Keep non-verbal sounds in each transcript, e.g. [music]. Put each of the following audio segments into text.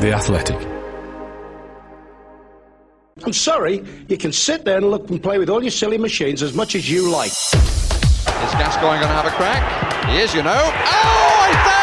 The Athletic. I'm sorry, you can sit there and look and play with all your silly machines as much as you like. Is Gascoigne going to have a crack? He is, you know. Oh, I say!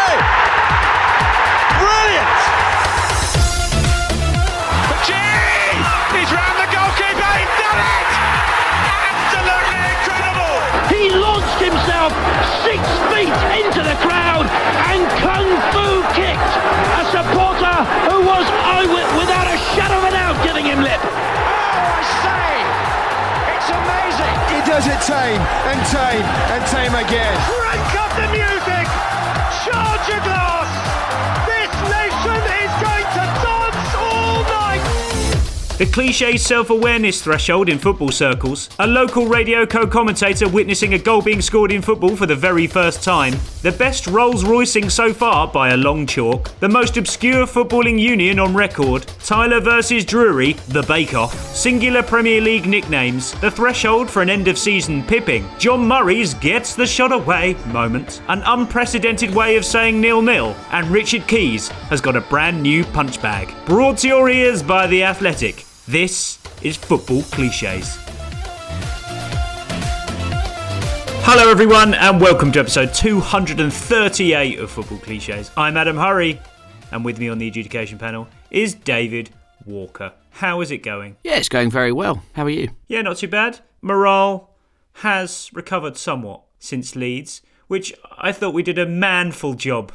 It tame and tame and tame again. Crank up the music! Charge your glass! The cliche self awareness threshold in football circles, a local radio co commentator witnessing a goal being scored in football for the very first time, the best Rolls Roycing so far by a long chalk, the most obscure footballing union on record, Tyler versus Drury, the Bake Off, singular Premier League nicknames, the threshold for an end of season pipping, John Murray's gets the shot away moment, an unprecedented way of saying nil nil, and Richard Keys has got a brand new punch bag. Brought to your ears by The Athletic. This is Football Cliches. Hello, everyone, and welcome to episode 238 of Football Cliches. I'm Adam Hurrey, and with me on the adjudication panel is David Walker. How is it going? Yeah, it's going very well. How are you? Yeah, not too bad. Morale has recovered somewhat since Leeds, which I thought we did a manful job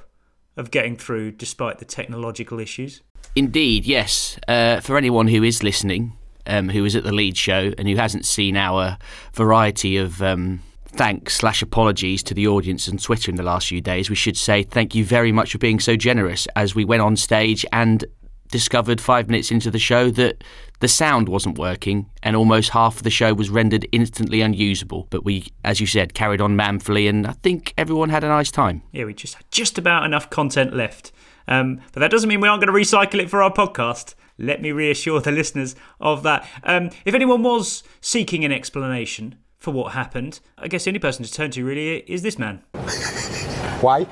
of getting through despite the technological issues. Indeed, yes. Uh, for anyone who is listening, um, who is at the Leeds show and who hasn't seen our variety of um, thanks slash apologies to the audience on Twitter in the last few days, we should say thank you very much for being so generous as we went on stage and discovered five minutes into the show that the sound wasn't working and almost half of the show was rendered instantly unusable. But we, as you said, carried on manfully and I think everyone had a nice time. Yeah, we just had just about enough content left. Um, but that doesn't mean we aren't going to recycle it for our podcast. Let me reassure the listeners of that. Um, if anyone was seeking an explanation for what happened, I guess the only person to turn to really is this man. Why?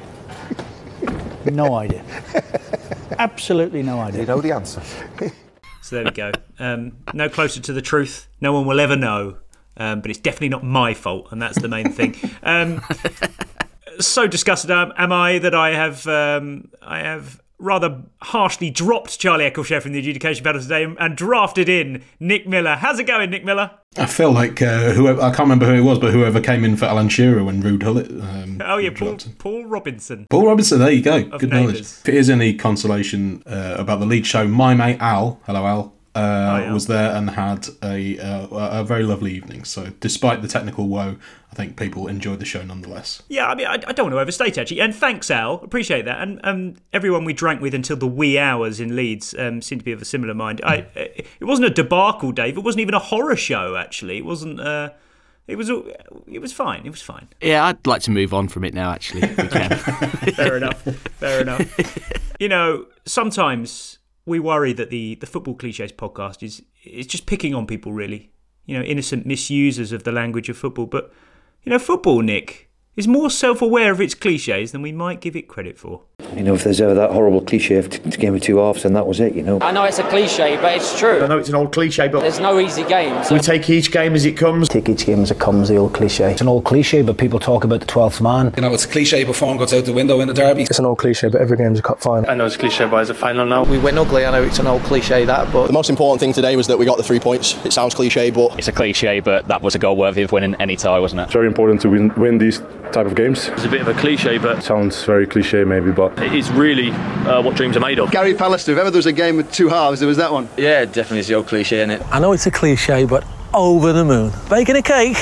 No idea. Absolutely no idea. You know the answer. So there we go. Um, no closer to the truth. No one will ever know. Um, but it's definitely not my fault, and that's the main thing. Um, so disgusted am, I that I have um, I have rather harshly dropped Charlie Eccleshare from the adjudication battle today and, drafted in Nick Miller. How's it going, Nick Miller? I feel like uh, whoever I can't remember who it was, but whoever came in for Alan Shearer when Ruud Gullit. Um, Oh yeah, Paul. Paul Robinson. Paul Robinson, there you go. Of Good knowledge. If it is any consolation uh, about the lead show, my mate Al, hello Al, uh, Al. was there and had a, uh, a very lovely evening. So, despite the technical woe, I think people enjoyed the show nonetheless. Yeah, I mean, I, I don't want to overstate it actually. And thanks, Al. Appreciate that. And um, everyone we drank with until the wee hours in Leeds um, seemed to be of a similar mind. I, it wasn't a debacle, Dave. It wasn't even a horror show. Actually, it wasn't. Uh, it was. It was fine. It was fine. Yeah, I'd like to move on from it now, actually, we can. [laughs] Fair enough. Fair enough. [laughs] You know, sometimes we worry that the the football cliches podcast is is just picking on people. Really, you know, innocent misusers of the language of football. But you know, football, Nick, is more self aware of its cliches than we might give it credit for. You know, if there's ever that horrible cliche of t- game of two halves, then that was it, you know. I know it's a cliche, but it's true. I know it's an old cliche, but There's no easy games. we take each game as it comes. Take each game as it comes, the old cliche. It's an old cliche, but people talk about the 12th man. You know, it's a cliche, but form goes out the window in the derby. It's an old cliche, but every game's a cup final. I know it's a cliche, but it's a final now. We win ugly. I know it's an old cliche that, but The most important thing today was that we got the three points. It sounds cliche, but it's a cliche. But that was a goal worthy of winning any tie, wasn't it? It's very important to win, win these type of games. It's a bit of a cliche, but Sounds very cliche, maybe, but it is really uh, what dreams are made of. Gary Pallister, if ever there was a game with two halves, there was that one. Yeah, definitely is the old cliche, is it? I know it's a cliche, but over the moon. Baking a cake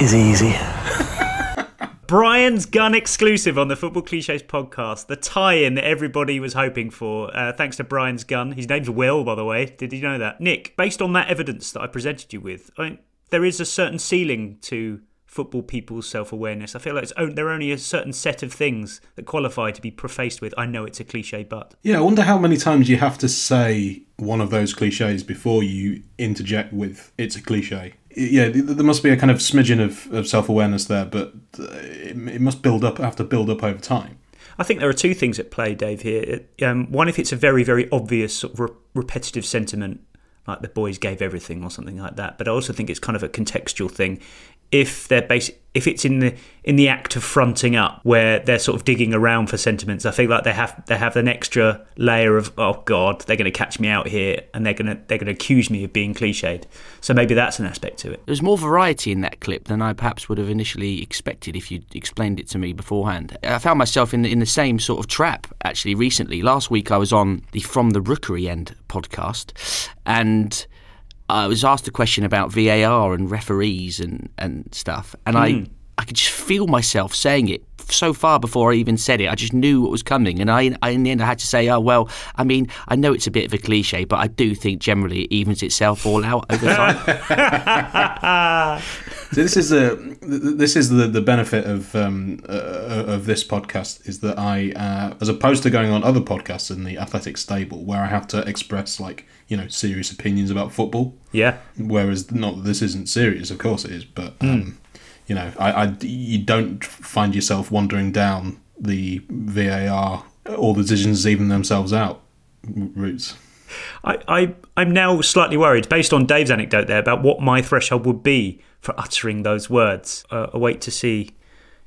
is easy. [laughs] Brian's Gun exclusive on the Football Cliches podcast. The tie-in that everybody was hoping for. Uh, thanks to Brian's Gun. His name's Will, by the way. Did you know that? Nick, based on that evidence that I presented you with, I mean, there is a certain ceiling to football people's self-awareness. I feel like it's there are only a certain set of things that qualify to be prefaced with, I know it's a cliche, but... Yeah, I wonder how many times you have to say one of those cliches before you interject with "it's a cliche." Yeah, there must be a kind of smidgen of, of self awareness there, but uh, it, it must build up, have to build up over time. I think there are two things at play, Dave. Here, um, one, if it's a very, very obvious sort of re- repetitive sentiment, like the boys gave everything or something like that. But I also think it's kind of a contextual thing. If they're basic, if it's in the in the act of fronting up, where they're sort of digging around for sentiments, I feel like they have they have an extra layer of oh god, they're going to catch me out here, and they're going to they're going to accuse me of being cliched. So maybe that's an aspect to it. There's more variety in that clip than I perhaps would have initially expected if you'd explained it to me beforehand. I found myself in the, in the same sort of trap actually recently. Last week I was on the From the Rookery End podcast, and I was asked a question about VAR and referees and, and stuff, and I Hmm. I could just feel myself saying it so far before I even said it. I just knew what was coming, and I, I in the end I had to say, oh well. I mean, I know it's a bit of a cliche, but I do think generally it evens itself all out over [laughs] time. [laughs] So this is the this is the, the benefit of um, uh, of this podcast is that I, uh, as opposed to going on other podcasts in the athletic stable where I have to express like you know serious opinions about football. Yeah. Whereas not that this isn't serious, of course it is, but um, you know, I, I you don't find yourself wandering down the VAR all the decisions even themselves out routes. I, I, I'm now slightly worried, based on Dave's anecdote there, about what my threshold would be for uttering those words. Uh, I wait to see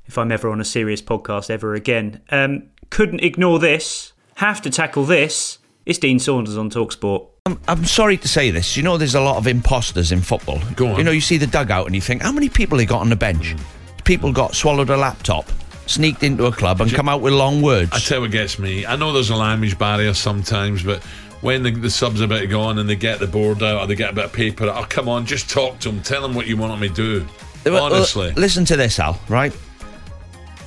if I'm ever on a serious podcast ever again. Um, couldn't ignore this. Have to tackle this. It's Dean Saunders on Talksport. I'm, I'm sorry to say this. You know, there's a lot of imposters in football. Go on. You know, you see the dugout and you think, how many people he got on the bench? People got swallowed a laptop, sneaked into a club, and come out with long words. I tell you what gets me. I know there's a language barrier sometimes, but when the, the sub's about to go on and they get the board out or they get a bit of paper oh, come on, just talk to them. Tell them what you want them to do. Well, well, Honestly. listen to this, Al, right?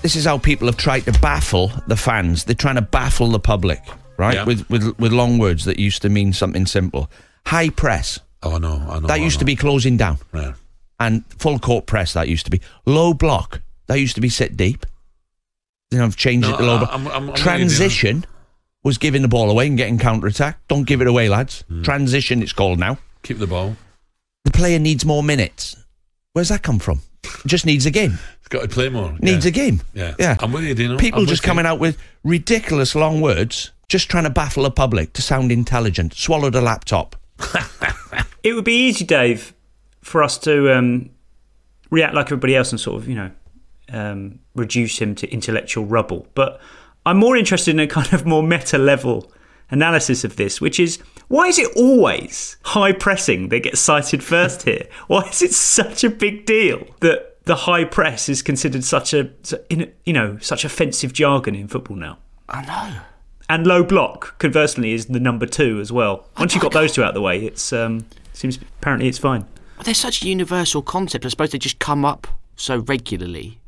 This is how people have tried to baffle the fans. They're trying to baffle the public, right? Yeah. With, with with long words that used to mean something simple. High press. Oh, no, I know. That I used know. to be closing down. Yeah. And full court press, that used to be. Low block, that used to be sit deep. Then I've changed No, it to low I- block. I'm- I'm- I'm Transition was giving the ball away and getting counter attack. Don't give it away, lads. Hmm. Transition, it's called now. Keep the ball. The player needs more minutes. Where's that come from? Just needs a game. It's got to play more. Needs yeah. a game. Yeah. Yeah. I'm with you, Dino. People I'm just with you. coming out with ridiculous long words, just trying to baffle the public to sound intelligent. Swallowed a laptop. [laughs] It would be easy, Dave, for us to um, react like everybody else and sort of, you know, um, reduce him to intellectual rubble. But I'm more interested in a kind of more meta level analysis of this, which is why is it always high pressing that gets cited first here? Why is it such a big deal that the high press is considered such a, you know, such offensive jargon in football now? I know. And low block, conversely, is the number two as well. Once you've got those two out of the way, it's um, seems apparently it's fine. They're such a universal concept. I suppose they just come up so regularly,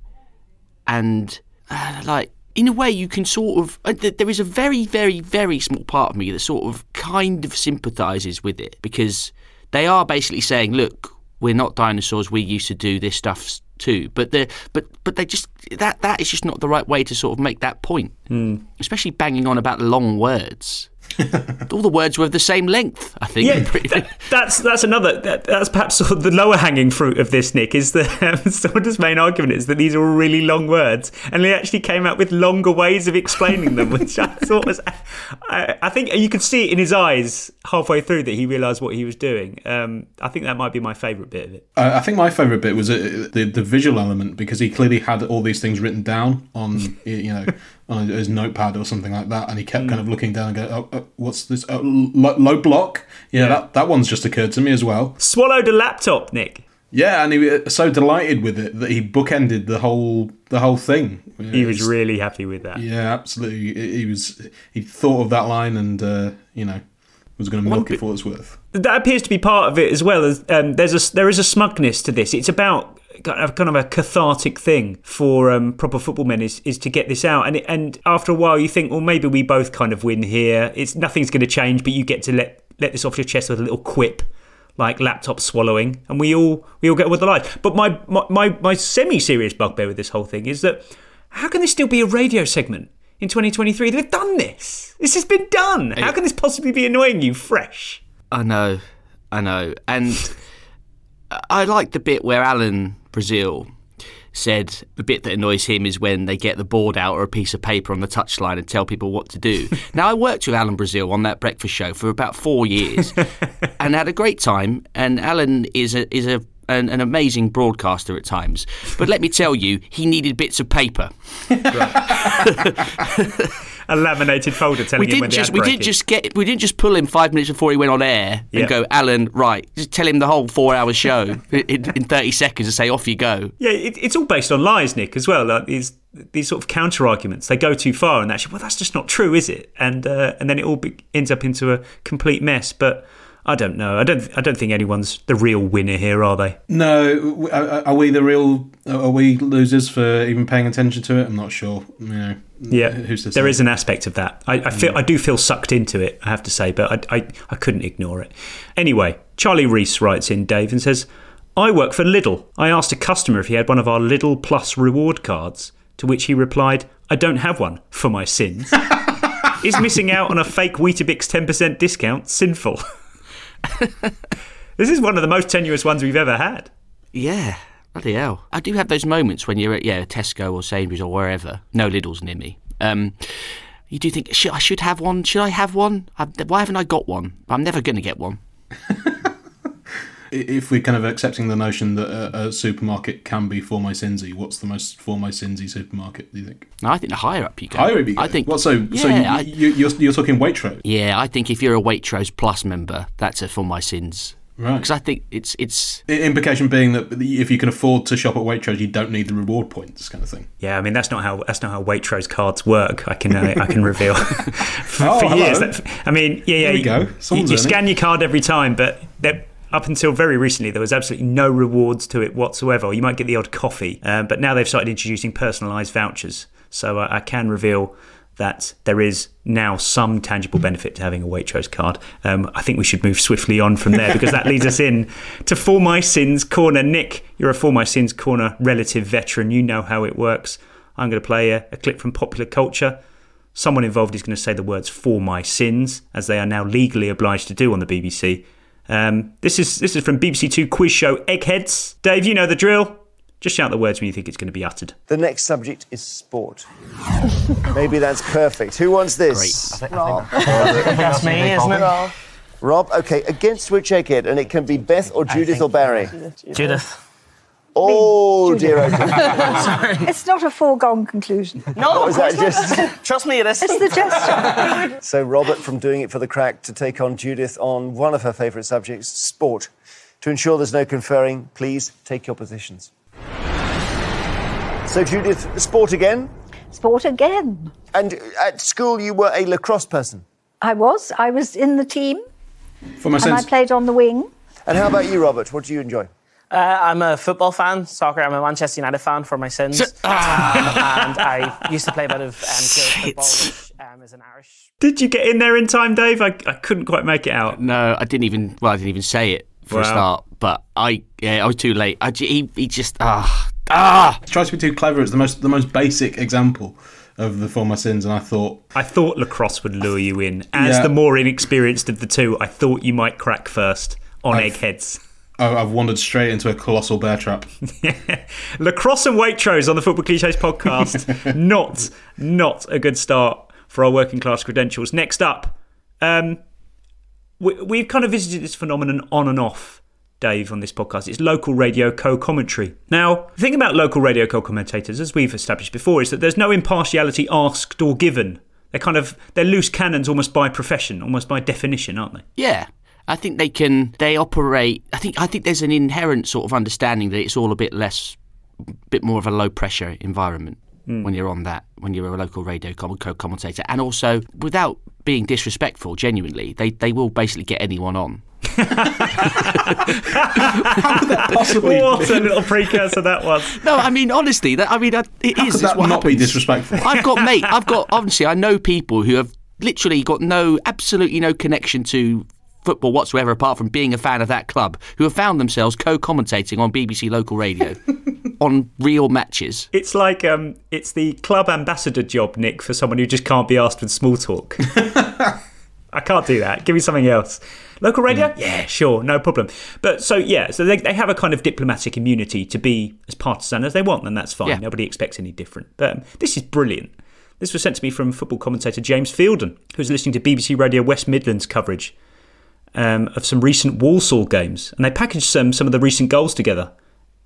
and uh, like in a way, you can sort of. Uh, there is a very, very, very small part of me that sort of kind of sympathises with it because they are basically saying, "Look, we're not dinosaurs. We used to do this stuff too." But the but but they just that that is just not the right way to sort of make that point. Hmm. Especially banging on about long words. [laughs] All the words were of the same length. I think. Yeah, that- that's that's another. That, that's perhaps sort [laughs] of the lower hanging fruit of this, Nick. Is that um, [laughs] Saunders' main argument is that these are all really long words, and he actually came out with longer ways of explaining them, which I thought was. I, I think you could see it in his eyes halfway through that he realised what he was doing. Um, I think that might be my favourite bit of it. Uh, I think my favourite bit was uh, the the visual element because he clearly had all these things written down on you know on his notepad or something like that, and he kept kind of looking down and going, oh, uh, "What's this? Oh, low, low block? Yeah, That, that one's just occurred to me as well." Swallowed a laptop, Nick. Yeah, and he was so delighted with it that he bookended the whole the whole thing. He was really happy with that. Yeah, absolutely. He was he thought of that line and uh, you know was going to milk it for what it's worth. that appears to be part of it as well. As um, there's a there is a smugness to this. It's about kind of, a cathartic thing for um, proper football men is, is to get this out. And it, and after a while, you think, well, maybe we both kind of win here. It's nothing's going to change, but you get to let let this off your chest with a little quip. Like laptop swallowing, and we all we all get with the line. But my my, my, my semi serious bugbear with this whole thing is that how can this still be a radio segment in 2023? They've done this. This has been done. How can this possibly be annoying you fresh? I know, I know, and [laughs] I like the bit where Alan Brazil said the bit that annoys him is when they get the board out or a piece of paper on the touchline and tell people what to do. [laughs] now, I worked with Alan Brazil on that breakfast show for about four years [laughs] and had a great time. And Alan is a is a an, an amazing broadcaster at times, but let me tell you, he needed bits of paper. [laughs] a laminated folder telling we him when didn't the just ad we didn't just get we didn't just pull him five minutes before he went on air and Yeah. go, Alan, right, just tell him the whole four hour show in, in thirty seconds and say off you go. Yeah, it, it's all based on lies, Nick, as well. Like these these sort of counter arguments, they go too far, and actually, well, that's just not true, is it? And uh, and then it all be, ends up into a complete mess. But I don't know. I don't. I don't think anyone's the real winner here, are they? No, are are we the real? Are we losers for even paying attention to it? I'm not sure. You know, Yeah, who's to there say? is an aspect of that. I, I feel mm. I do feel sucked into it. I have to say, but I, I I couldn't ignore it. Anyway, Charlie Reese writes in Dave and says, "I work for Lidl. I asked a customer if he had one of our Lidl Plus reward cards, to which he replied, I don't have one for my sins. [laughs] is missing out on a fake Weetabix ten percent discount sinful? [laughs] this is one of the most tenuous ones we've ever had. Yeah, bloody hell. I do have those moments when you're at yeah Tesco or Sainsbury's or wherever. No Lidl's near me. Um, you do think should, I should have one? Should I have one? i why haven't I got one? I'm never going to get one. [laughs] If we're kind of accepting the notion that a, a supermarket can be for my sinsy, what's the most for my sinsy supermarket? Do you think? No, I think the higher up you go. Higher up you go. I think. What? So, so you, I- you, you're you're talking Waitrose, Yeah, I think if you're a Waitrose Plus member, that's a for my sins. Right? Because I think it's it's I- Implication being that if you can afford to shop at Waitrose, you don't need the reward points, kind of thing. Yeah, I mean that's not how that's not how Waitrose cards work. I can uh, I can reveal [laughs] [laughs] for, Oh, for hello. years. That, I mean, yeah, yeah. There we you, go. You, Someone's you earning. scan your card every time, but there, up until very recently, there was absolutely no rewards to it whatsoever. You might get the odd coffee, um, but now they've started introducing personalised vouchers. So uh, I can reveal that there is now some tangible benefit to having a Waitrose card. Um, I think we should move swiftly on from there because that leads us in to For My Sins Corner. Nick, you're a For My Sins Corner relative veteran. You know how it works. I'm going to play a, a clip from popular culture. Someone involved is going to say the words "for my sins," as they are now legally obliged to do on the BBC. Um, this is this is from BBC Two quiz show Eggheads. Dave, you know the drill. Just shout the words when you think it's going to be uttered. The next subject is sport. Maybe that's perfect. Who wants this? Great. Rob. That's [laughs] me, isn't it? Rob, okay, against which egghead? And it can be Beth or Judith or Barry? Judith. Oh, dear. oh, dear. It's not a foregone conclusion. No, Or is that just. [laughs] Trust me, it is. It's the gesture. So, Robert from Doing It for the Crack to take on Judith on one of her favourite subjects, sport. To ensure there's no conferring, please take your positions. So, Judith, sport again? Sport again. And at school, you were a lacrosse person. I was. I was in the team. For my sins. and I played on the wing. And how about you, Robert? What do you enjoy? Uh, I'm a football fan, soccer. I'm a Manchester United fan for my sins. [laughs] Um, and I used to play a bit of um, field football, which um, is an Irish. Did you get in there in time, Dave? I, I couldn't quite make it out. no, I didn't even well, I didn't even say it for a start. But I yeah, I was too late. I, j- he he just ah ah. tries to be too clever. It's the most the most basic example of the for my sins, and I thought I thought lacrosse would lure you in. As Yeah. the more inexperienced of the two, I thought you might crack first on I've- eggheads. I- I've wandered straight into a colossal bear trap. [laughs] Lacrosse and Waitrose on the Football Cliches podcast. [laughs] not, not a good start for our working class credentials. Next up, um, we, we've kind of visited this phenomenon on and off, Dave, on this podcast. It's local radio co commentary. Now, the thing about local radio co commentators, as we've established before, is that there's no impartiality asked or given. They're kind of they're loose cannons almost by profession, almost by definition, aren't they? Yeah. I think they can. They operate. I think. I think there's an inherent sort of understanding that it's all a bit less, bit more of a low pressure environment Mm. when you're on that. When you're a local radio co-commentator, and also without being disrespectful, genuinely, they they will basically get anyone on. [laughs] How could that Possibly. What a little precursor that was. No, I mean honestly, that I mean it How is. could it's that what not be disrespectful? I've got mate. I've got [laughs] obviously I know people who have literally got no, absolutely no connection to football whatsoever, apart from being a fan of that club, who have found themselves co-commentating on BBC local radio [laughs] on real matches. It's like um, it's the club ambassador job, Nick, for someone who just can't be asked with small talk. [laughs] I can't do that. Give me something else. Local radio? Yeah, sure, no problem. But so yeah, so they, they have a kind of diplomatic immunity to be as partisan as they want, and that's fine. Yeah. Nobody expects any different. But um, this is brilliant. This was sent to me from football commentator James Fielden, who's listening to BBC Radio West Midlands coverage um, of some recent Walsall games, and they packaged some some of the recent goals together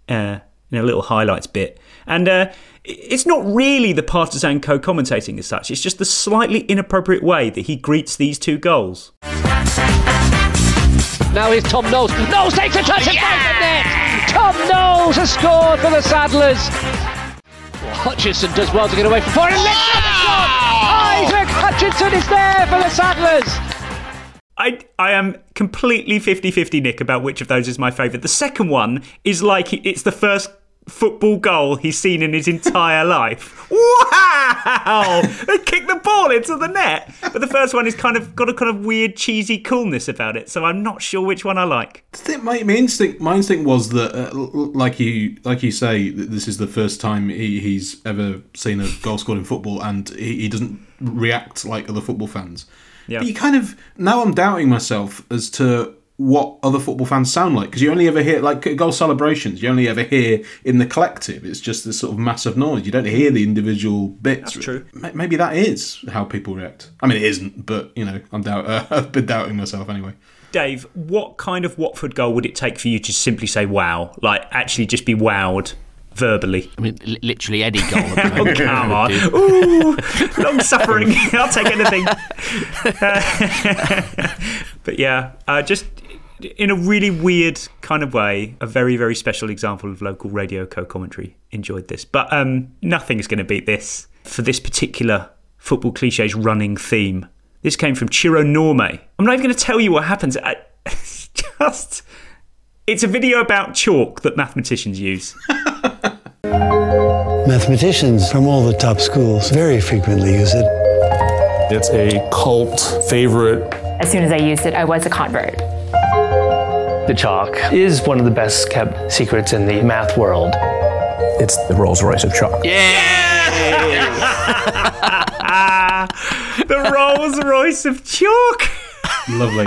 uh, in a little highlights bit. And uh, it's not really the partisan co-commentating as such; it's just the slightly inappropriate way that he greets these two goals. Now here's Tom Knowles. Knowles takes a touch and finds the net. Tom Knowles has scored for the Saddlers. Well, Hutchinson does well to get away from four and lifts up the shot. Isaac Hutchinson is there for the Saddlers. I, I am completely 50-50 Nick about which of those is my favourite. The second one is like it's the first football goal he's seen in his entire [laughs] life. Wow! they kicked the ball into the net. But the first one is kind of got a kind of weird cheesy coolness about it. So I'm not sure which one I like. My, my instinct my instinct was that uh, like you like you say this is the first time he, he's ever seen a goal scored in football and he, he doesn't react like other football fans. Yeah. But you kind of now I'm doubting myself as to what other football fans sound like because you only ever hear like goal celebrations. You only ever hear in the collective. It's just this sort of massive noise. You don't hear the individual bits. That's true. Maybe that is how people react. I mean, it isn't, but you know, I'm doubt. Uh, [laughs] I've been doubting myself anyway. Dave, what kind of Watford goal would it take for you to simply say wow? Like actually just be wowed verbally? I mean, li- literally any goal. [laughs] Oh, [laughs] come on. Ooh, long suffering. [laughs] I'll take anything. but yeah, uh, just in a really weird kind of way, a very, very special example of local radio co commentary. Enjoyed this. But um, nothing is going to beat this for this particular football cliches running theme. This came from Chiro Norme. I'm not even going to tell you what happens. I, it's just. It's a video about chalk that mathematicians use. Mathematicians from all the top schools very frequently use it. It's a cult favorite. As soon as I used it, I was a convert. The chalk is one of the best kept secrets in the math world. It's the Rolls Royce of chalk. Yeah! [laughs] the Rolls Royce of chalk. [laughs] Lovely.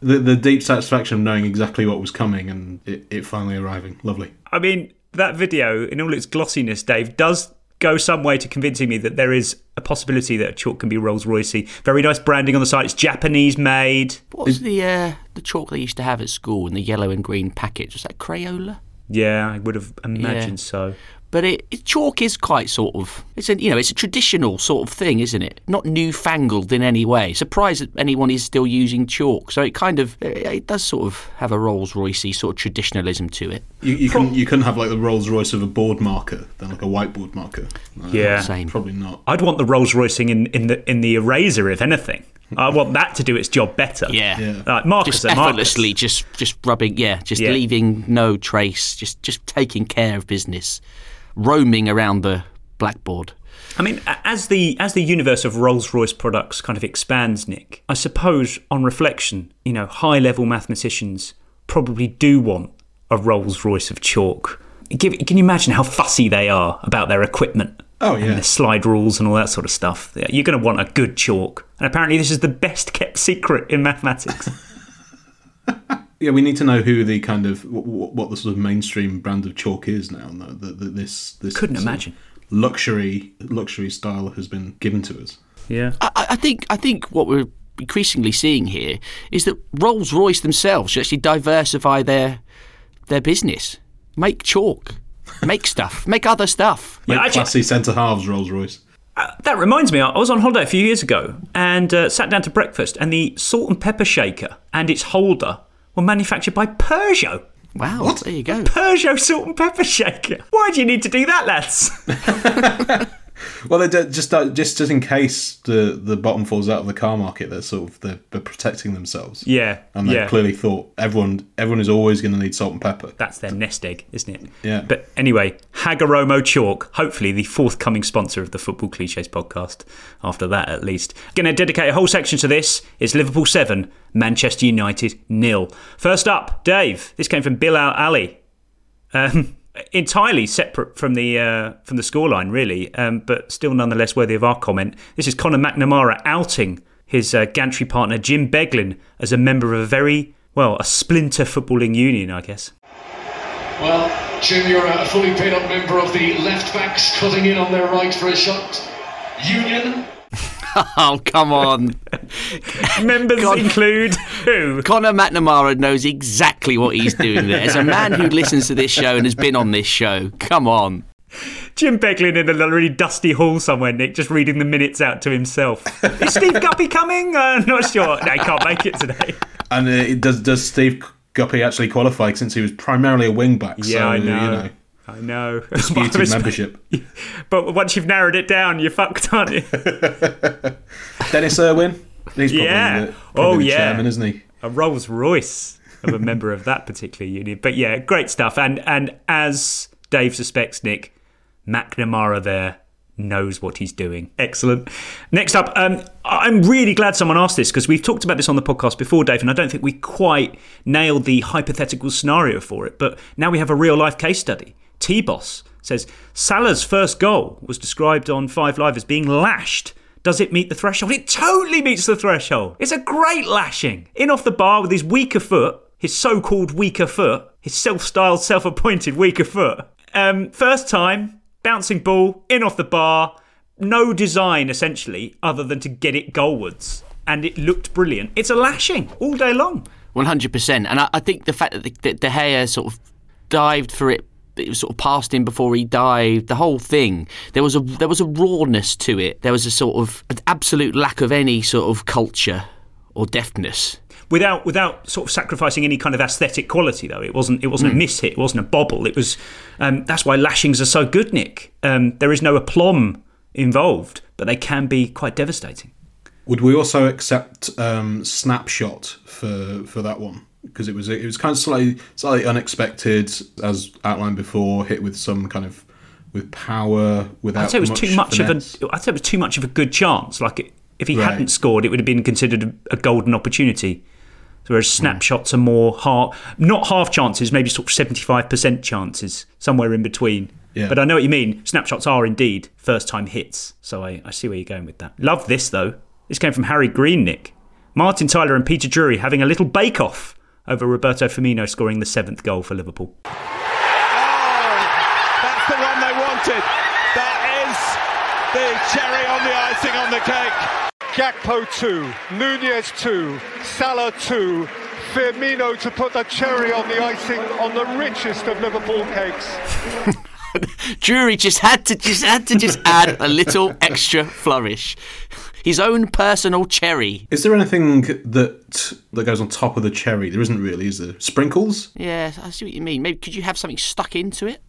the the deep satisfaction of knowing exactly what was coming and it, it finally arriving. Lovely. I mean, that video, in all its glossiness, Dave, does go some way to convincing me that there is a possibility that a chalk can be Rolls Royce. Very nice branding on the side. It's Japanese made. What was the uh, the chalk they used to have at school in the yellow and green package? Was that Crayola? Yeah, I would have imagined Yeah. so. But it, it chalk is quite sort of it's a you know it's a traditional sort of thing, isn't it? Not newfangled in any way. Surprised that anyone is still using chalk. So it kind of it, it does sort of have a Rolls Royce sort of traditionalism to it. You, you couldn't you couldn't have like the Rolls Royce of a board marker than like a whiteboard marker. Uh, Yeah. probably not. I'd want the Rolls Roycing in, in the in the eraser, if anything. I want that to do its job better. Yeah, Like Marcus just at Marcus. effortlessly, just just rubbing, yeah, just Yeah. leaving no trace, just just taking care of business, roaming around the blackboard. I mean, as the as the universe of Rolls Royce products kind of expands, Nick, I suppose on reflection, you know, high level mathematicians probably do want a Rolls Royce of chalk. Give, can you imagine how fussy they are about their equipment? Oh, And yeah. slide rules and all that sort of stuff. You're going to want a good chalk. And apparently, this is the best kept secret in mathematics. [laughs] Yeah, we need to know who the kind of what, what the sort of mainstream brand of chalk is now. no, That that this this Couldn't imagine. luxury luxury style has been given to us. Yeah. I, I think I think what we're increasingly seeing here is that Rolls Royce themselves should actually diversify their their business, make chalk, make stuff, [laughs] make other stuff. Like Yeah, actually- classy centre halves Rolls Royce. That reminds me, I was on holiday a few years ago and uh, sat down to breakfast, and the salt and pepper shaker and its holder were manufactured by Peugeot. Wow, there you go. Peugeot salt and pepper shaker. Why do you need to do that, lads? [laughs] Well, they just uh, just just in case the, the bottom falls out of the car market, they're sort of they're, they're protecting themselves. Yeah, and they yeah. clearly thought everyone everyone is always going to need salt and pepper. That's their nest egg, isn't it? Yeah. But anyway, Hagoromo Chalk, hopefully the forthcoming sponsor of the Football Cliches podcast, after that at least. Going to dedicate a whole section to this. It's Liverpool 7, Manchester United nil. First up, Dave. This came from Bilal Ali. Um, entirely separate from the uh, from the scoreline, really, um, but still nonetheless worthy of our comment. This is Conor McNamara outing his uh, gantry partner Jim Beglin as a member of a very, well, a splinter footballing union, I guess. Well, Jim, you're a fully paid up member of the left backs cutting in on their right for a shot. Union. Oh, come on. [laughs] Members include who? Conor McNamara knows exactly what he's doing there. As a man who listens to this show and has been on this show, come on. Jim Beglin in a really dusty hall somewhere, Nick, just reading the minutes out to himself. Is Steve [laughs] Guppy coming? Uh, not sure. No, he can't make it today. And uh, does does Steve Guppy actually qualify since he was primarily a wing back? Yeah, so, I know. You know I know. [laughs] disputed membership. [laughs] But once you've narrowed it down, you're fucked, aren't you? [laughs] Dennis Irwin. He's probably yeah. the, probably oh, the yeah. chairman, isn't he? A Rolls Royce of a member of that particular union. But yeah, great stuff. And and as Dave suspects, Nick, McNamara there knows what he's doing. Excellent. Next up, um, I'm really glad someone asked this because we've talked about this on the podcast before, Dave, and I don't think we quite nailed the hypothetical scenario for it. But now we have a real life case study. T Boss says Salah's first goal was described on Five Live as being lashed. Does it meet the threshold? It totally meets the threshold. It's a great lashing. In off the bar with his weaker foot, his so called weaker foot, his self styled, self appointed weaker foot. Um, first time, bouncing ball, in off the bar, no design essentially other than to get it goalwards. And it looked brilliant. It's a lashing all day long. 100%. And I, I think the fact that the, that De Gea sort of dived for it, it was sort of past him before he dived, the whole thing, there was a there was a rawness to it. There was a sort of an absolute lack of any sort of culture or deftness. without without sort of sacrificing any kind of aesthetic quality though it wasn't it wasn't a miss hit it wasn't a bobble it was um, that's why lashings are so good nick um, there is no aplomb involved but they can be quite devastating Would we also accept um, snapshot for for that one? Because it was it was kind of slightly slightly unexpected, as outlined before, hit with some kind of with power without. I'd say it was much too much finesse. of a I'd say it was too much of a good chance. Like if he Right. hadn't scored it would have been considered a, golden opportunity. Whereas hmm. snapshots are more half not half chances maybe sort of 75% chances somewhere in between. Yeah. but I know what you mean. Snapshots are indeed first time hits. So I, I see where you're going with that. Love this though. This came from Harry Green Nick Martin Tyler and Peter Drury having a little bake off over Roberto Firmino scoring the seventh goal for Liverpool oh, That's the one they wanted. That is the cherry on the icing on the cake. Gakpo 2, Nunez 2, Salah 2, Firmino to put the cherry on the icing on the richest of Liverpool cakes. [laughs] Drury just had to just had to just add a little extra flourish. His own personal cherry. Is there anything that that goes on top of the cherry? There isn't really, is there? Sprinkles? Yeah, I see what you mean. Maybe could you have something stuck into it,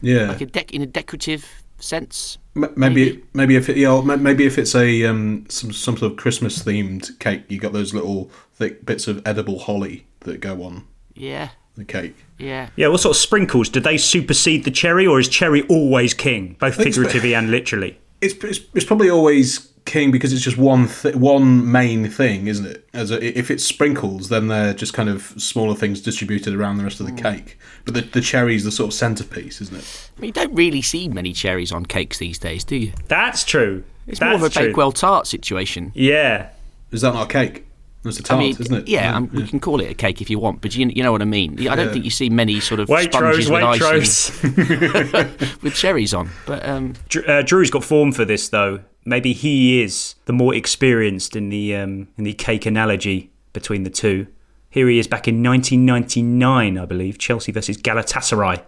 Yeah. like a dec- in a decorative sense? M- maybe, maybe if it, yeah, m- maybe if it's a um, some some sort of Christmas themed cake, you got those little thick bits of edible holly that go on Yeah, the cake. yeah. yeah what sort of sprinkles do they supersede the cherry or is cherry always king both figuratively [laughs] and literally It's, it's it's probably always king because it's just one th- one main thing, isn't it? As a, if it's sprinkles, then they're just kind of smaller things distributed around the rest of the mm. cake. But the the cherry's the sort of centerpiece, isn't it? I mean, you don't really see many cherries on cakes these days, do you? That's true. It's That's more of a true. Bakewell tart situation. Yeah. Is that not a cake? It's a I tart, mean, isn't it? Yeah, um, we can call it a cake if you want, but you, you know what I mean. I don't Yeah. think you see many sort of Waitrose, sponges with Waitrose. icing [laughs] with cherries on. But um, Dr- uh, Drury's got form for this though. Maybe he is the more experienced in the um, in the cake analogy between the two. Here he is back in 1999, I believe, Chelsea versus Galatasaray.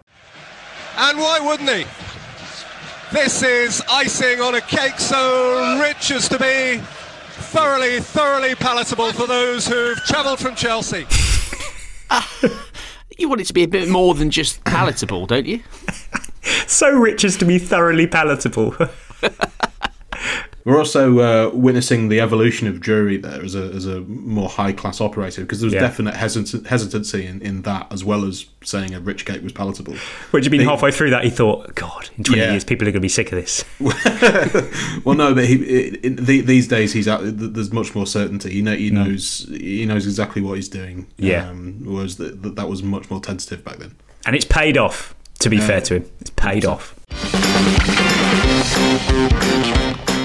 And why wouldn't he? This is icing on a cake so rich as to be thoroughly, thoroughly palatable for those who've travelled from Chelsea. [laughs] you want it to be a bit more than just palatable, don't you? [laughs] So rich as to be thoroughly palatable. [laughs] We're also uh, witnessing the evolution of Drury there as a as a more high class operator because there was Yeah. definite hesit- hesitancy in, in that as well as saying a rich cake was palatable. Which had been halfway through that, he thought, God, in 20 Yeah. years, people are going to be sick of this. [laughs] well, no, but he, it, it, the, these days he's th- there's much more certainty. He know, he Mm. knows he knows exactly what he's doing. Yeah. um, whereas the, that that was much more tentative back then. And it's paid off, to be Yeah. fair to him. It's paid off.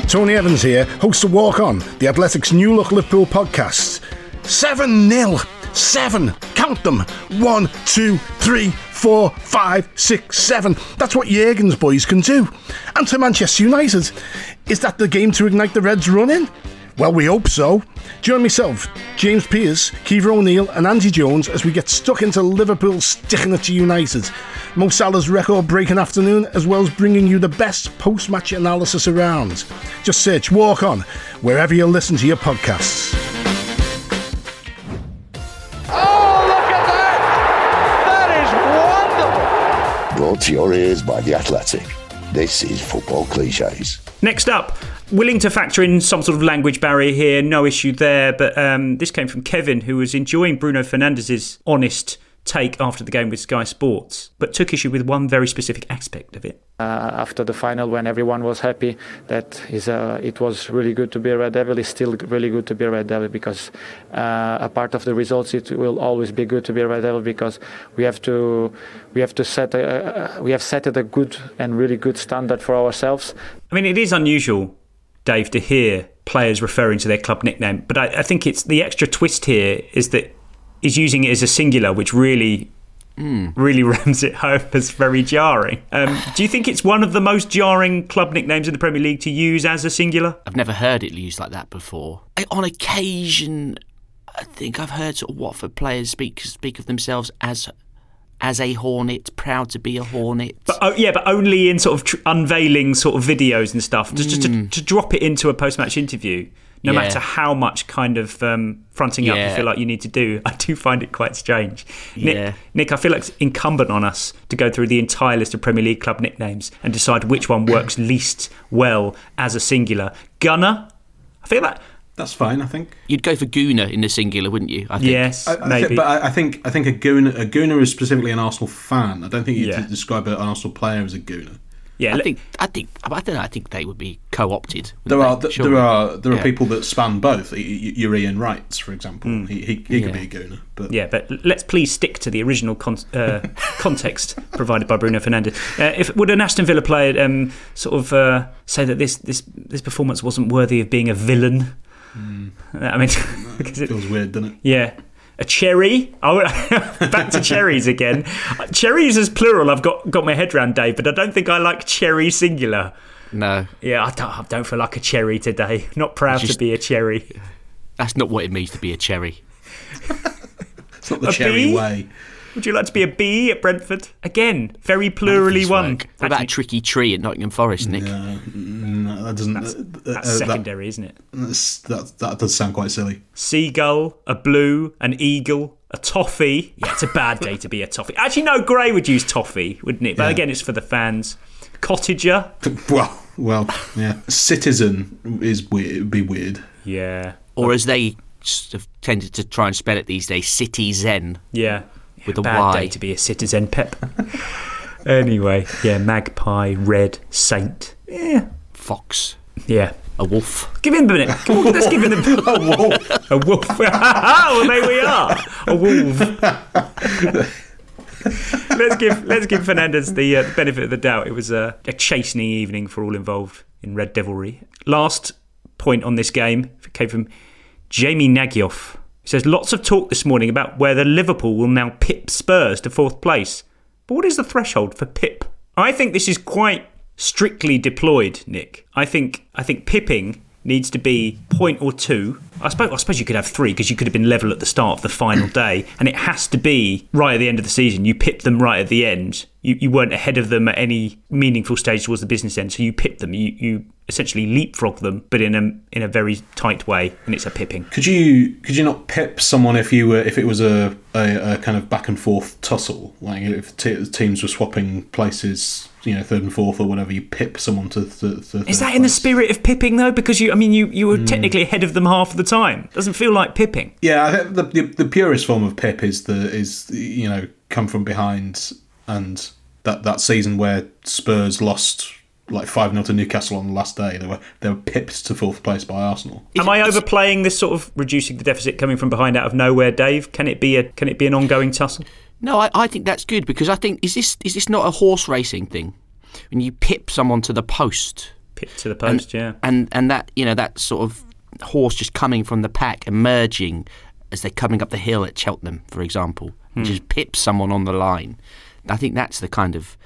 Tony Evans here, host of Walk On, the Athletics New Look Liverpool podcast. 7 0. Seven. Count them. One, two, three, four, five, six, seven. That's what Jurgen's boys can do. And to Manchester United. Is that the game to ignite the Reds' run in? Well, we hope so. Join myself, James Pearce, Caoimhe O'Neill, and Andy Jones as we get stuck into Liverpool sticking it to United. Mo Salah's record breaking afternoon, as well as bringing you the best post match analysis around. Just search Walk On wherever you listen to your podcasts. Oh, look at that! That is wonderful! Brought to your ears by The Athletic. This is Football Cliches. Next up, willing to factor in some sort of language barrier here, no issue there. But um, this came from Kevin, who was enjoying Bruno Fernandes's honest take after the game with Sky Sports, but took issue with one very specific aspect of it. Uh, after the final, when everyone was happy that is, uh, it was really good to be a Red Devil, it's still really good to be a Red Devil because uh, a part of the results it will always be good to be a Red Devil because we have to we have to set a, we have set it a good and really good standard for ourselves. I mean, it is unusual, Dave, to hear players referring to their club nickname, but I, I think it's the extra twist here is that he's using it as a singular, which really Mm. really [laughs] rams it home as very jarring. Um, do you think it's one of the most jarring club nicknames in the Premier League to use as a singular? I've never heard it used like that before. I, on occasion, I think I've heard sort of Watford players speak speak of themselves as as a Hornet, proud to be a Hornet. But oh, yeah, but only in sort of tr- unveiling sort of videos and stuff. Just, just to, Mm. to drop it into a post match interview. No Yeah. matter how much kind of um, fronting up you feel like you need to do, [laughs] I do find it quite strange. Yeah. Nick, Nick, I feel like it's incumbent on us to go through the entire list of Premier League club nicknames and decide which one works [coughs] least well as a singular. Gunner, I feel like That's fine, I think. You'd go for Gooner in the singular, wouldn't you? I think. Yes, I, I maybe. Think, but I, I think I think a gooner, a gooner is specifically an Arsenal fan. I don't think you Yeah. describe an Arsenal player as a gooner. Yeah, I think I think I don't know. I think they would be co-opted. There are they? th- there are there are Yeah. people that span both. Y- y- Your Ian Wrights, for example, he he, he could Yeah. be a gooner. But Yeah, but let's please stick to the original con- uh, [laughs] context provided by Bruno Fernandes. Uh, if would an Aston Villa player um, sort of uh, say that this this this performance wasn't worthy of being a villain? I mean, because [laughs] it feels weird, doesn't it? Yeah. A cherry. Oh, [laughs] back to cherries again. Cherries as plural. I've got got my head round, Dave, but I don't think I like cherry singular. No, Yeah, I don't, I don't feel like a cherry today. Not proud Just- to be a cherry. that's not what it means to be a cherry. [laughs] it's not the A cherry bee? way. Would you like to be a bee at Brentford? Again, very plurally one. What about a tricky tree at Nottingham Forest, Nick? No, that doesn't. That's, uh, that's uh, secondary, isn't it? that's- that that does sound quite silly. Seagull, a blue, an eagle, a toffee. Yeah, it's a bad day to be a toffee. Actually, no, Gray would use toffee, wouldn't it? But Yeah. again, it's for the fans. Cottager. Well, well, yeah. Citizen is weird. Would be weird. Yeah. Or as they s- have tended to try and spell it these days, City Zen. Yeah. With a bad Y. day to be a citizen, Pep. [laughs] anyway, yeah, magpie, red, saint. Yeah. Fox. Yeah. A wolf. Give him a minute. Come on, let's give him [laughs] the a wolf. [laughs] A wolf. well, there we are. A wolf. let's give let's give Fernandes the, uh, the benefit of the doubt. It was a, a chastening evening for all involved in Red Devilry. Last point on this game came from Jamie Nagyoff. He says lots of talk this morning about whether Liverpool will now pip Spurs to fourth place. But what is the threshold for pip? I think this is quite strictly deployed, Nick. I think I think pipping needs to be point or two. I suppose I suppose you could have three because you could have been level at the start of the final day, and it has to be right at the end of the season. You pipped them right at the end. You, you weren't ahead of them at any meaningful stage towards the business end, so you pipped them. You you essentially leapfrog them, but in a in a very tight way, and it's a pipping. Could you could you not pip someone if you were if it was a, a, a kind of back and forth tussle like if t- teams were swapping places you know third and fourth or whatever you pip someone to th- th- Is that in the spirit of pipping though? Because you, I mean, you, you were Hmm. technically ahead of them half the time. Doesn't feel like pipping. yeah I think the, the the purest form of pip is the is you know come from behind and that that season where Spurs lost like five 0 to Newcastle on the last day they were they were pipped to fourth place by Arsenal. Am I overplaying this sort of reducing the deficit coming from behind out of nowhere, Dave? Can it be a can it be an ongoing tussle? No, I, I think that's good because I think is this is this not a horse racing thing? When you pip someone to the post, Pip to the post, and, yeah. And and that you know that sort of horse just coming from the pack, emerging as they're coming up the hill at Cheltenham, for example, and Hmm. just pips someone on the line. I think that's the kind of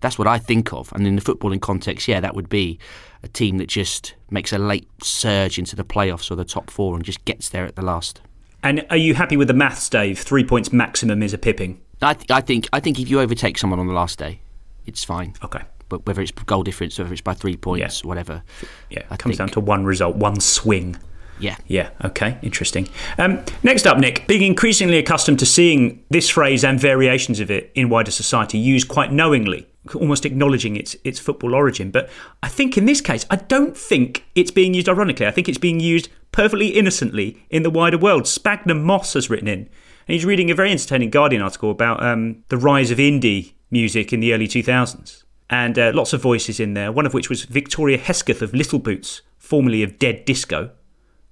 that's what I think of. And in the footballing context, yeah, that would be a team that just makes a late surge into the playoffs or the top four and just gets there at the last. And are you happy with the maths, Dave? Three points maximum is a pipping. I, th- I think I think if you overtake someone on the last day, it's fine. Okay. But whether it's goal difference, whether it's by three points, whatever. Yeah, I it comes think- down to one result, one swing. Yeah. Yeah, okay, interesting. Um, next up, Nick, being increasingly accustomed to seeing this phrase and variations of it in wider society used quite knowingly, almost acknowledging its its football origin. But I think in this case, I don't think it's being used ironically. I think it's being used perfectly innocently in the wider world. Spagna Moss has written in, and he's reading a very entertaining Guardian article about um, the rise of indie music in the early 2000s. And uh, lots of voices in there, one of which was Victoria Hesketh of Little Boots, formerly of Dead Disco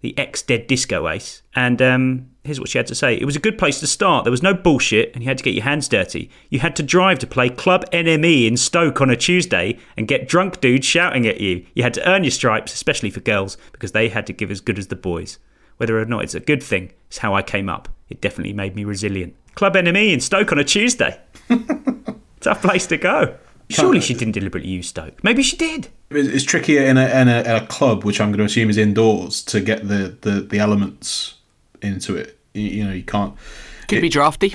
the ex Dead Disco ace. And um, here's what she had to say It was a good place to start. There was no bullshit, and you had to get your hands dirty. You had to drive to play Club NME in Stoke on a Tuesday and get drunk dudes shouting at you. You had to earn your stripes, especially for girls, because they had to give as good as the boys. Whether or not it's a good thing it's how I came up. It definitely made me resilient. Club NME in Stoke on a Tuesday. [laughs] Tough place to go. Surely she didn't deliberately use Stoke. Maybe she did. It's it's trickier in a, in a, a club, which I'm going to assume is indoors, to get the, the, the elements into it. You, you know, you can't. Could be drafty.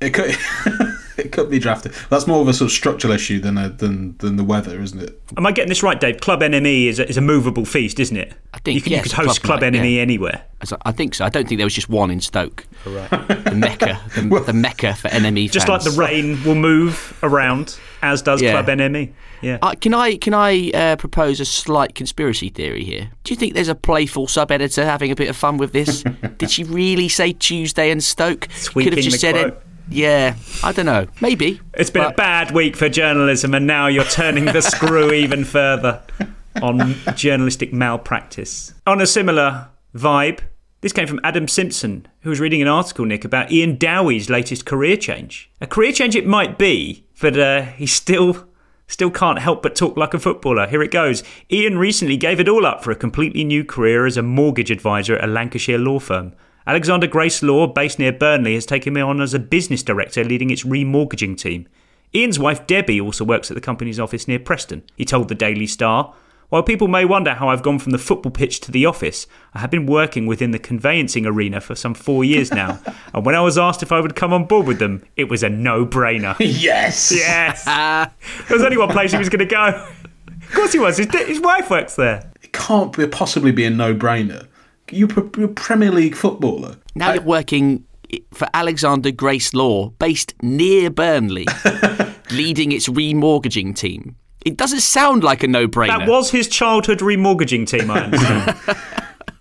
It could. [laughs] it could be drafty. That's more of a sort of structural issue than a, than than the weather, isn't it? Am I getting this right, Dave? Club NME is a, is a movable feast, isn't it? I think you, can, yes, you could host club Club, night, NME yeah. anywhere. I- I think so. I don't think there was just one in Stoke. The mecca, the, [laughs] the mecca for NME Just fans. like the rain will move around, as does Yeah. Club NME. Yeah. Uh, can I can I uh, propose a slight conspiracy theory here? Do you think there's a playful sub editor having a bit of fun with this? [laughs] Did she really say Tuesday and Stoke? Could have just said quote. it. Yeah, I don't know. Maybe It's been a bad week for journalism, and now you're turning the [laughs] screw even further on journalistic malpractice. On a similar vibe, this came from Adam Simpson, who was reading an article, Nick, about Ian Dowie's latest career change. A career change it might be, but uh, he still. Still can't help but talk like a footballer. Here it goes. Ian recently gave it all up for a completely new career as a mortgage advisor at a Lancashire law firm. Alexander Grace Law, based near Burnley, has taken him on as a business director leading its remortgaging team. Ian's wife Debbie also works at the company's office near Preston. He told the Daily Star, While people may wonder how I've gone from the football pitch to the office, I have been working within the conveyancing arena for some four years now. [laughs] and when I was asked if I would come on board with them, it was a no brainer. [laughs] yes! Yes! [laughs] there was only one place he was going to go. Of course he was. His, his wife works there. It can't be, possibly be a no-brainer. You're, a- you're a Premier League footballer. now you're working for Alexander Grace Law, based near Burnley, leading its remortgaging team. It doesn't sound like a no-brainer. That was his childhood remortgaging team, I understand. [laughs]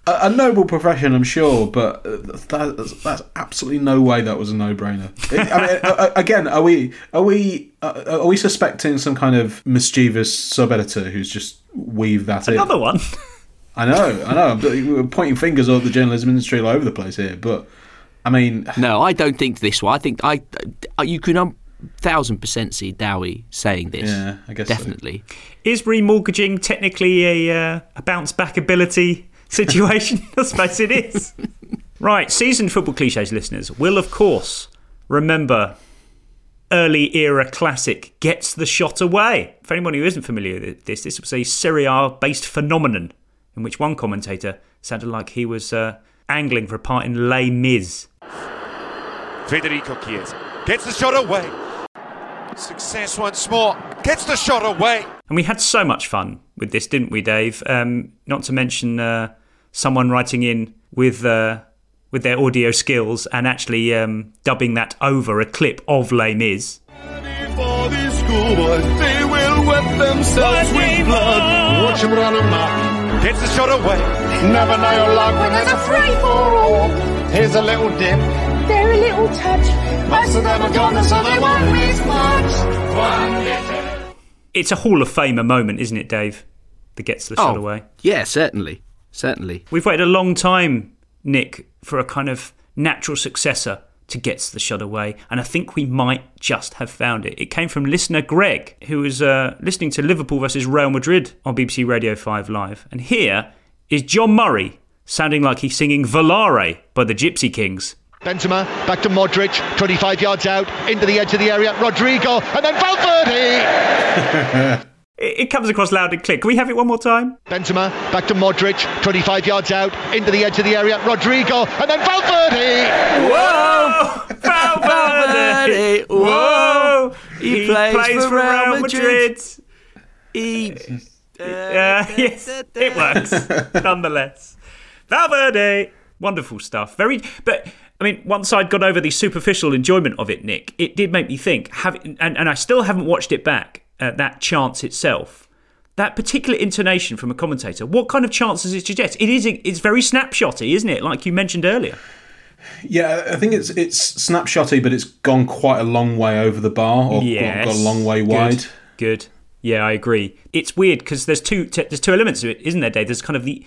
A, a noble profession, I'm sure, but uh, that, that's absolutely no way that was a no-brainer. I mean, uh, uh, again, are we are we uh, are we suspecting some kind of mischievous sub-editor who's just weaved that in? Another one. I know, I know. We're pointing fingers at the journalism industry all over the place here, but I mean, No, I don't think this one. I think I, I you can um, thousand percent see Dowie saying this. Yeah, I guess so. definitely. Is remortgaging technically a, uh, a bounce back ability [laughs] situation? I suppose it is. [laughs] right, seasoned football cliches listeners will, of course, remember early era classic Gets the Shot Away. For anyone who isn't familiar with this, this was a Serie A based phenomenon in which one commentator sounded like he was uh, angling for a part in Les Mis. Federico Chiesa gets the shot away. Success once more. Gets the shot away. And we had so much fun with this, didn't we, Dave? Um, not to mention uh, someone writing in with uh, with their audio skills and actually um, dubbing that over a clip of Les Mis. For these schoolboys, they will wet themselves with blood. Watch them run amok. Gets the shot away. Never know your luck when there's a free for all. Here's a little dip. There a little touch. Most of them are gone, so they won't miss much. One little. It's a Hall of Famer moment, isn't it, Dave? That gets the shot Oh. away. Yeah, certainly, certainly. We've waited a long time, Nick, for a kind of natural successor to Gets the Shot Away, and I think we might just have found it. It came from listener Greg, who was uh, listening to Liverpool versus Real Madrid on BBC Radio 5 Live. And here is John Murray sounding like he's singing Volare by the Gypsy Kings. Benzema back to Modric, 25 yards out into the edge of the area. Rodrygo and then Valverde. [laughs] It, it comes across loud and clear. Can we have it one more time? Benzema back to Modric, 25 yards out into the edge of the area. Rodrygo and then Valverde. Whoa! Valverde! Whoa! He, plays, for Real Madrid. He. Uh, [laughs] yes, it works [laughs] nonetheless. Valverde, wonderful stuff. Very, but I mean, once I'd got over the superficial enjoyment of it, Nick, it did make me think. Have and, and I still haven't watched it back. Uh, that chance itself, that particular intonation from a commentator. What kind of chance does it suggest? It is. It's very snapshotty, isn't it? Like you mentioned earlier. Yeah, I think it's it's snapshotty, but it's gone quite a long way over the bar, or yes. got a long way Good. wide. Good. Yeah, I agree. It's weird because there's two t- there's two elements of it, isn't there, Dave? There's kind of the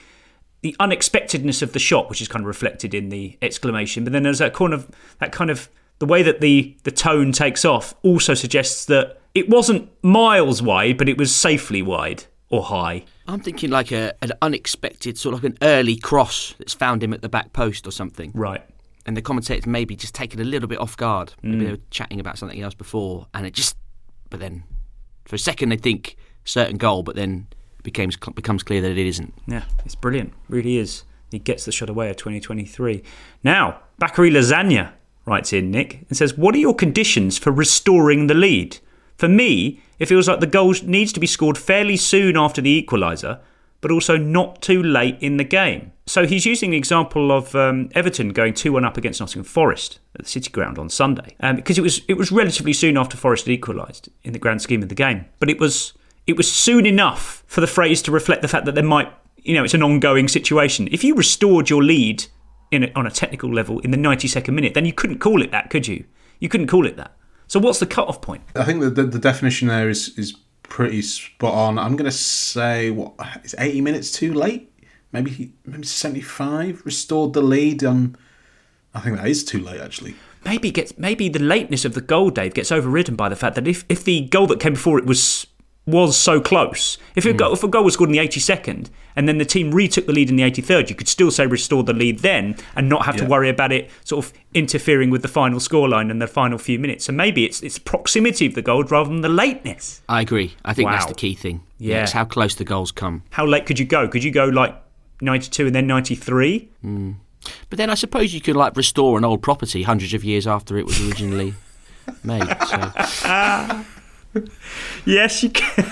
the unexpectedness of the shot, which is kind of reflected in the exclamation, but then there's that kind of that kind of the way that the the tone takes off also suggests that it wasn't miles wide, but it was safely wide or high. I'm thinking like a, an unexpected, sort of like an early cross that's found him at the back post or something. Right. And the commentators maybe just taken a little bit off guard. Maybe Mm. they were chatting about something else before, and it just. But then, for a second, they think certain goal, but then becomes becomes clear that it isn't. Yeah, it's brilliant. Really is. He gets the shot away of 2023. Now, Bakary Lasagna writes in, Nick, and says, What are your conditions for restoring the lead? For me, it feels like the goal needs to be scored fairly soon after the equaliser, but also not too late in the game. So he's using the example of um, Everton going 2 1 up against Nottingham Forest at the City Ground on Sunday, um, because it was, it was relatively soon after Forest had equalised in the grand scheme of the game. But it was, it was soon enough for the phrase to reflect the fact that there might, you know, it's an ongoing situation. If you restored your lead in a, on a technical level in the 92nd minute, then you couldn't call it that, could you? You couldn't call it that. So what's the cut-off point? I think that the, the definition there is is pretty spot on. I'm going to say what is 80 minutes too late? Maybe maybe 75 restored the lead. Um, I think that is too late actually. Maybe gets maybe the lateness of the goal, Dave, gets overridden by the fact that if, if the goal that came before it was was so close, if a, goal, if a goal was scored in the 82nd and then the team retook the lead in the 83rd, you could still say restore the lead then and not have to worry about it sort of interfering with the final scoreline and the final few minutes. So maybe it's it's proximity of the goal rather than the lateness. I agree. I think that's the key thing. Yeah. it's how close the goals come. How late could you go? Could you go like 92 and then 93? Mm. But then I suppose you could like restore an old property hundreds of years after it was originally [laughs] made. So [laughs] [laughs] Yes, you can.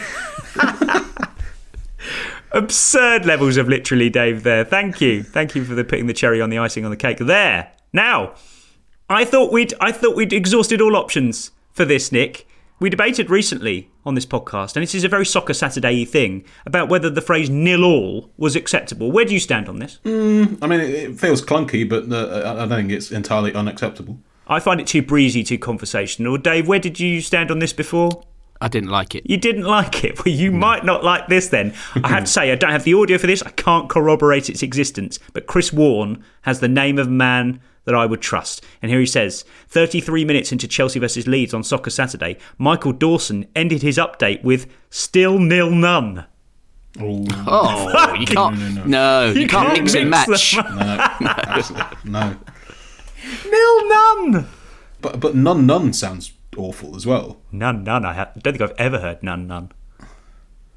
Absurd levels of literally, Dave. There. Thank you. Thank you for the putting the cherry on the icing on the cake. There. Now, I thought we'd I thought we'd exhausted all options for this, Nick. We debated recently on this podcast, and this is a very soccer Saturday thing about whether the phrase "nil all" was acceptable. Where do you stand on this? Mm, I mean, it, feels clunky, but uh, I I don't think it's entirely unacceptable. I find it too breezy, too conversational. Dave, where did you stand on this before? I didn't like it. You didn't like it? Well, you might not like this then. I have to [laughs] say, I don't have the audio for this. I can't corroborate its existence. But Chris Warren has the name of a man that I would trust. And here he says 33 minutes into Chelsea versus Leeds on Soccer Saturday, Michael Dawson ended his update with still nil none. Oh, oh [laughs] you can't. No, you, You can't, can't mix and match. them. No, [laughs] Nil none. but but none none sounds awful as well. None none. I ha- don't think I've ever heard none none.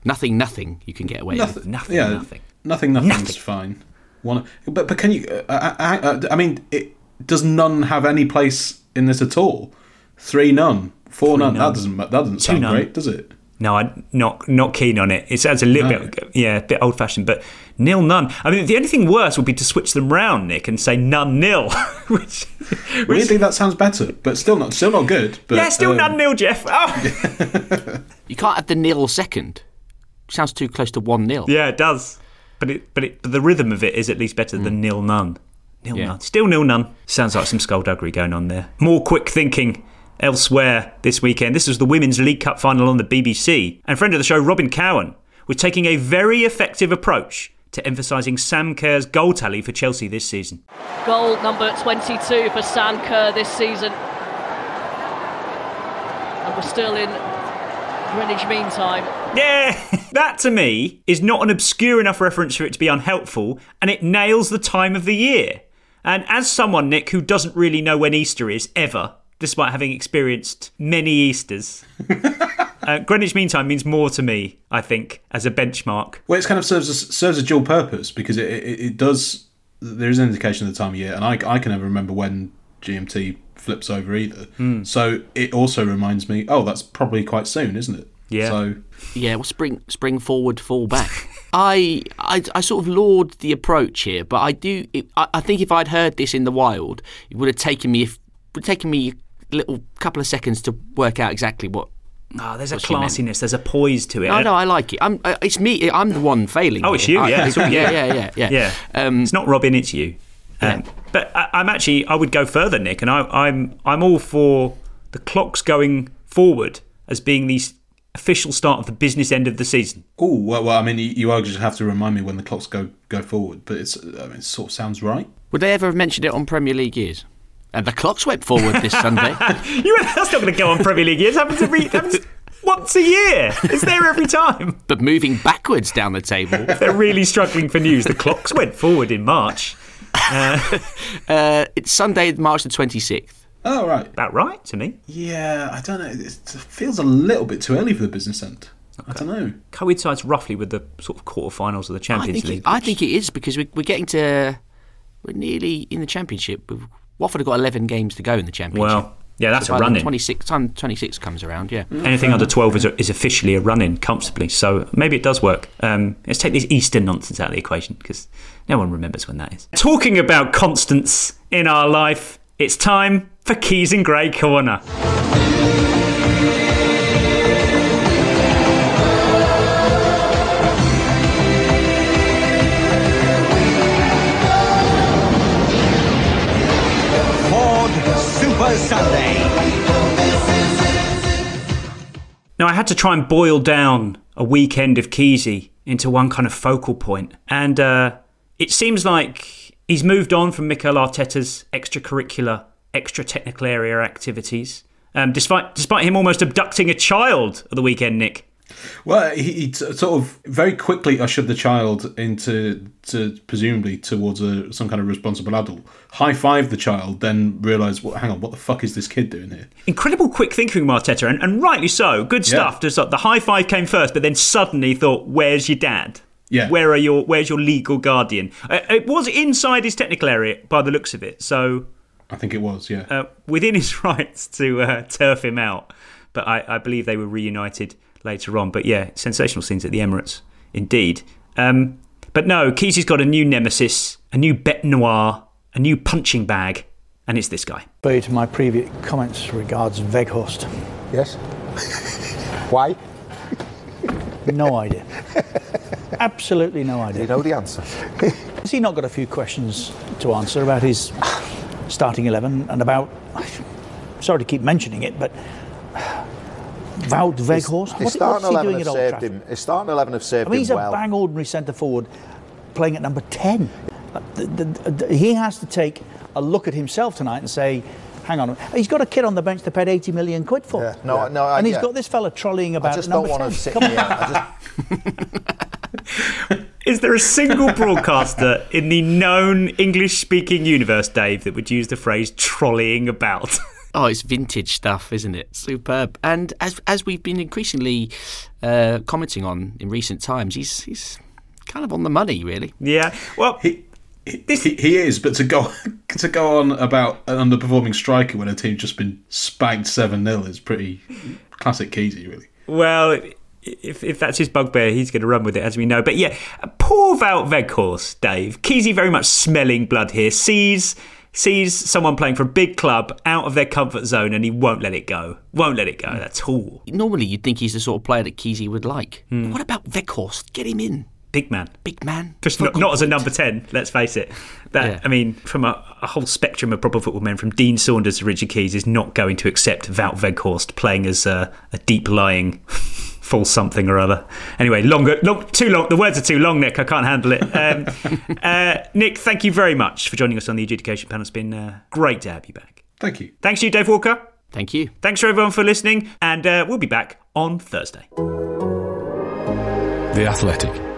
Nothing, nothing. You can get away with. Nothing, yeah, nothing. nothing, nothing's fine. One, but but can you? Uh, I, I, I mean, it does none have any place in this at all? Three none, four none. none. That doesn't that doesn't Two sound none. great, does it? No, I'm not not keen on it. It sounds a little No. bit, yeah, a bit old fashioned. But nil none. I mean, the only thing worse would be to switch them round, Nick, and say none nil. [laughs] which, Weirdly, that sounds better, but still not still not good. But, yeah, still um, none nil, Jeff. [laughs] Oh. You can't have the nil second. Sounds too close to one nil. yeah, it does. But it, but it, but the rhythm of it is at least better than nil none. Nil Yeah. none. Still nil none. Sounds like some skullduggery going on there. More quick thinking elsewhere this weekend. This was the Women's League Cup final on the BBC. And friend of the show, Robyn Cowen, was taking a very effective approach to emphasising Sam Kerr's goal tally for Chelsea this season. Goal number 22 for Sam Kerr this season. And we're still in Greenwich Mean Time. Yeah, [laughs] that to me is not an obscure enough reference for it to be unhelpful, and it nails the time of the year. And as someone, Nick, who doesn't really know when Easter is ever, despite having experienced many Easters, [laughs] uh, Greenwich Mean Time means more to me, I think, as a benchmark. Well, it kind of serves a, serves a dual purpose because it, it, it does. There is an indication of the time of year, and I, I can never remember when GMT flips over either. Hmm. So it also reminds me, oh, that's probably quite soon, isn't it? Yeah. So Yeah, well, spring, spring forward, fall back. [laughs] I, I, I sort of laud the approach here, but I do. It, I, I think if I'd heard this in the wild, it would have taken me, if, would have taken me a little couple of seconds to work out exactly what. Oh, there's a what she meant. classiness, there's a poise to it. No, no, I like it. I'm, uh, it's me. I'm the one failing. Oh, it's you, yeah. it's- [laughs] yeah, yeah, yeah, yeah. yeah. Um, it's not Robyn, it's you. Um, But I, I'm actually, I would go further, Nick, and I, I'm, I'm all for the clocks going forward as being the official start of the business end of the season. Oh well, well, I mean, you, you are just have to remind me when the clocks go go forward, but it's I mean, it sort of sounds right. Would they ever have mentioned it on Premier League years? And the clocks went forward this Sunday. [laughs] you, that's not going to go on Premier League years. Happens every happens once a year. It's there every time. [laughs] But moving backwards down the table. If [laughs] they're really struggling for news, the clocks went forward in March. Uh, uh, it's Sunday, March the 26th. Oh right, about right to me. Yeah, I don't know. It feels a little bit too early for the business end. I don't know. Coincides roughly with the sort of quarterfinals of the Champions think, League. it, I think it is because we, we're getting to. We're nearly in the Championship. We've, Watford have got 11 games to go in the Championship. Well, yeah, that's So a by run-in. 26, time 26 comes around, yeah. Anything under 12 is, is officially a run in comfortably, so maybe it does work. Um, let's take this Easter nonsense out of the equation because no one remembers when that is. Talking about constants in our life, it's time for Keys and Gray Corner. Sunday. Now, I had to try and boil down a weekend of Keysy into one kind of focal point, and uh, it seems like he's moved on from Mikel Arteta's extracurricular, extra technical area activities, um, despite despite him almost abducting a child at the weekend. Nick, Well, he, he t- sort of very quickly ushered the child into, to presumably towards a, some kind of responsible adult. High five the child, then realised, well, hang on, what the fuck is this kid doing here? incredible quick thinking from Arteta, and, and rightly so. Good Yeah. stuff. Just like the high five came first, but then suddenly thought, "Where's your dad? Yeah. Where are your Where's your legal guardian?" Uh, it was inside his technical area by the looks of it, so. I think it was, yeah. uh, within his [laughs] rights to uh, turf him out. But I, I believe they were reunited later on. But yeah, sensational scenes at the Emirates, indeed. Um, but no, Keysy's got a new nemesis, a new bête noire, a new punching bag, and it's this guy. to my previous comments regards Weghorst. Yes. [laughs] Why? No idea. Absolutely no idea. You know the answer. [laughs] Has he not got a few questions to answer about his starting 11 and about. Sorry to keep mentioning it, but. Wout Weghorst? His What, starting what's he 11 doing at Old saved Trafford? him. His starting 11 have saved I mean, he's a well. bang ordinary centre forward playing at number 10. The- the- the- he has to take a look at himself tonight and say, hang on, he's got a kid on the bench they paid 80 million quid for. no, no, I- and he's yeah. got this fella trolleying about I just number don't want 10. to sit Come on. here. I just, [laughs] Is there a single broadcaster in the known English speaking universe, Dave, that would use the phrase trolleying about? [laughs] Oh, it's vintage stuff, isn't it? Superb. And as as we've been increasingly uh, commenting on in recent times, he's he's kind of on the money, really. Yeah. Well, he, he, he is, but to go [laughs] to go on about an underperforming striker when a team's just been spanked 7 0 is pretty classic Keysy, really. Well, if, if that's his bugbear, he's going to run with it, as we know. But yeah, poor Wout Weghorst, Dave. Keysy very much smelling blood here. Sees sees someone playing for a big club out of their comfort zone, and he won't let it go. Won't let it go. Hmm. at all. Normally, you'd think he's the sort of player that Keysy would like. But hmm. what about Weghorst? Get him in. Big man. Big man. Just not, not as a number 10, let's face it. That Yeah. I mean, from a, a whole spectrum of proper football men, from Dean Saunders to Richard Keys, is not going to accept Wout Weghorst playing as a, a deep lying full something or other. Anyway, longer, long, too long. The words are too long, Nick. I can't handle it. Um, [laughs] uh, Nick, thank you very much for joining us on the adjudication panel. It's been uh, great to have you back. Thank you. Thanks to you, Dave Walker. Thank you. Thanks for everyone for listening, and uh, we'll be back on Thursday. The Athletic.